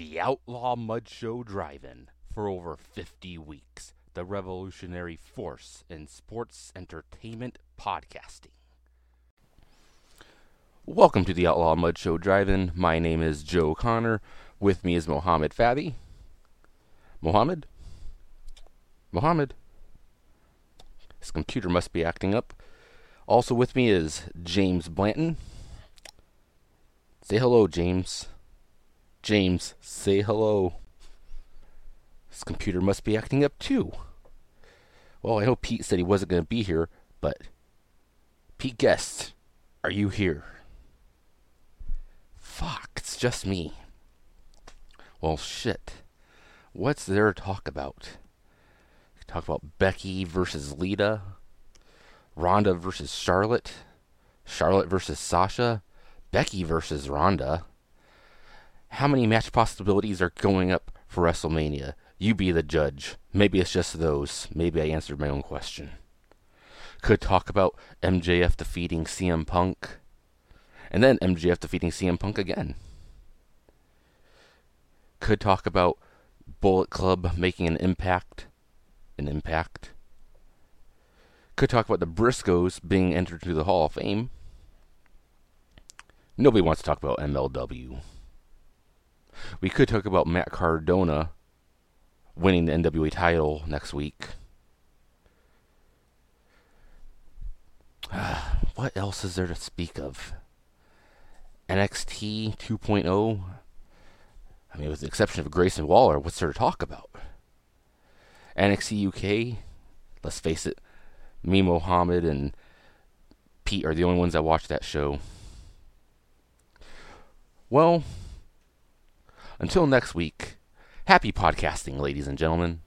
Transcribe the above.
The Outlaw Mud Show Drive In for over 50 weeks. The revolutionary force in sports entertainment podcasting. Welcome to the Outlaw Mud Show Drive In. My name is Joe Connor. With me is Mohammed Fadi. Mohammed? Mohammed? His computer must be acting up. Also with me is James Blanton. Say hello, James. James, say hello. His computer must be acting up too. Well, I know Pete said he wasn't going to be here, but Pete Guest, are you here? Fuck, it's just me. Well, shit. What's there to talk about? Talk about Becky versus Lita, Ronda versus Charlotte, Charlotte versus Sasha, Becky versus Ronda. How many match possibilities are going up for WrestleMania? You be the judge. Maybe it's just those. Maybe I answered my own question. Could talk about MJF defeating CM Punk, and then MJF defeating CM Punk again. Could talk about Bullet Club making an impact, an impact. Could talk about the Briscoes being entered to the Hall of Fame. Nobody wants to talk about MLW. We could talk about Matt Cardona winning the NWA title next week. what else is there to speak of? NXT 2.0. I mean, with the exception of Grayson Waller, what's there to talk about? NXT UK. Let's face it, me, Mohammed, and Pete are the only ones that watch that show. Well, until next week, happy podcasting, ladies and gentlemen.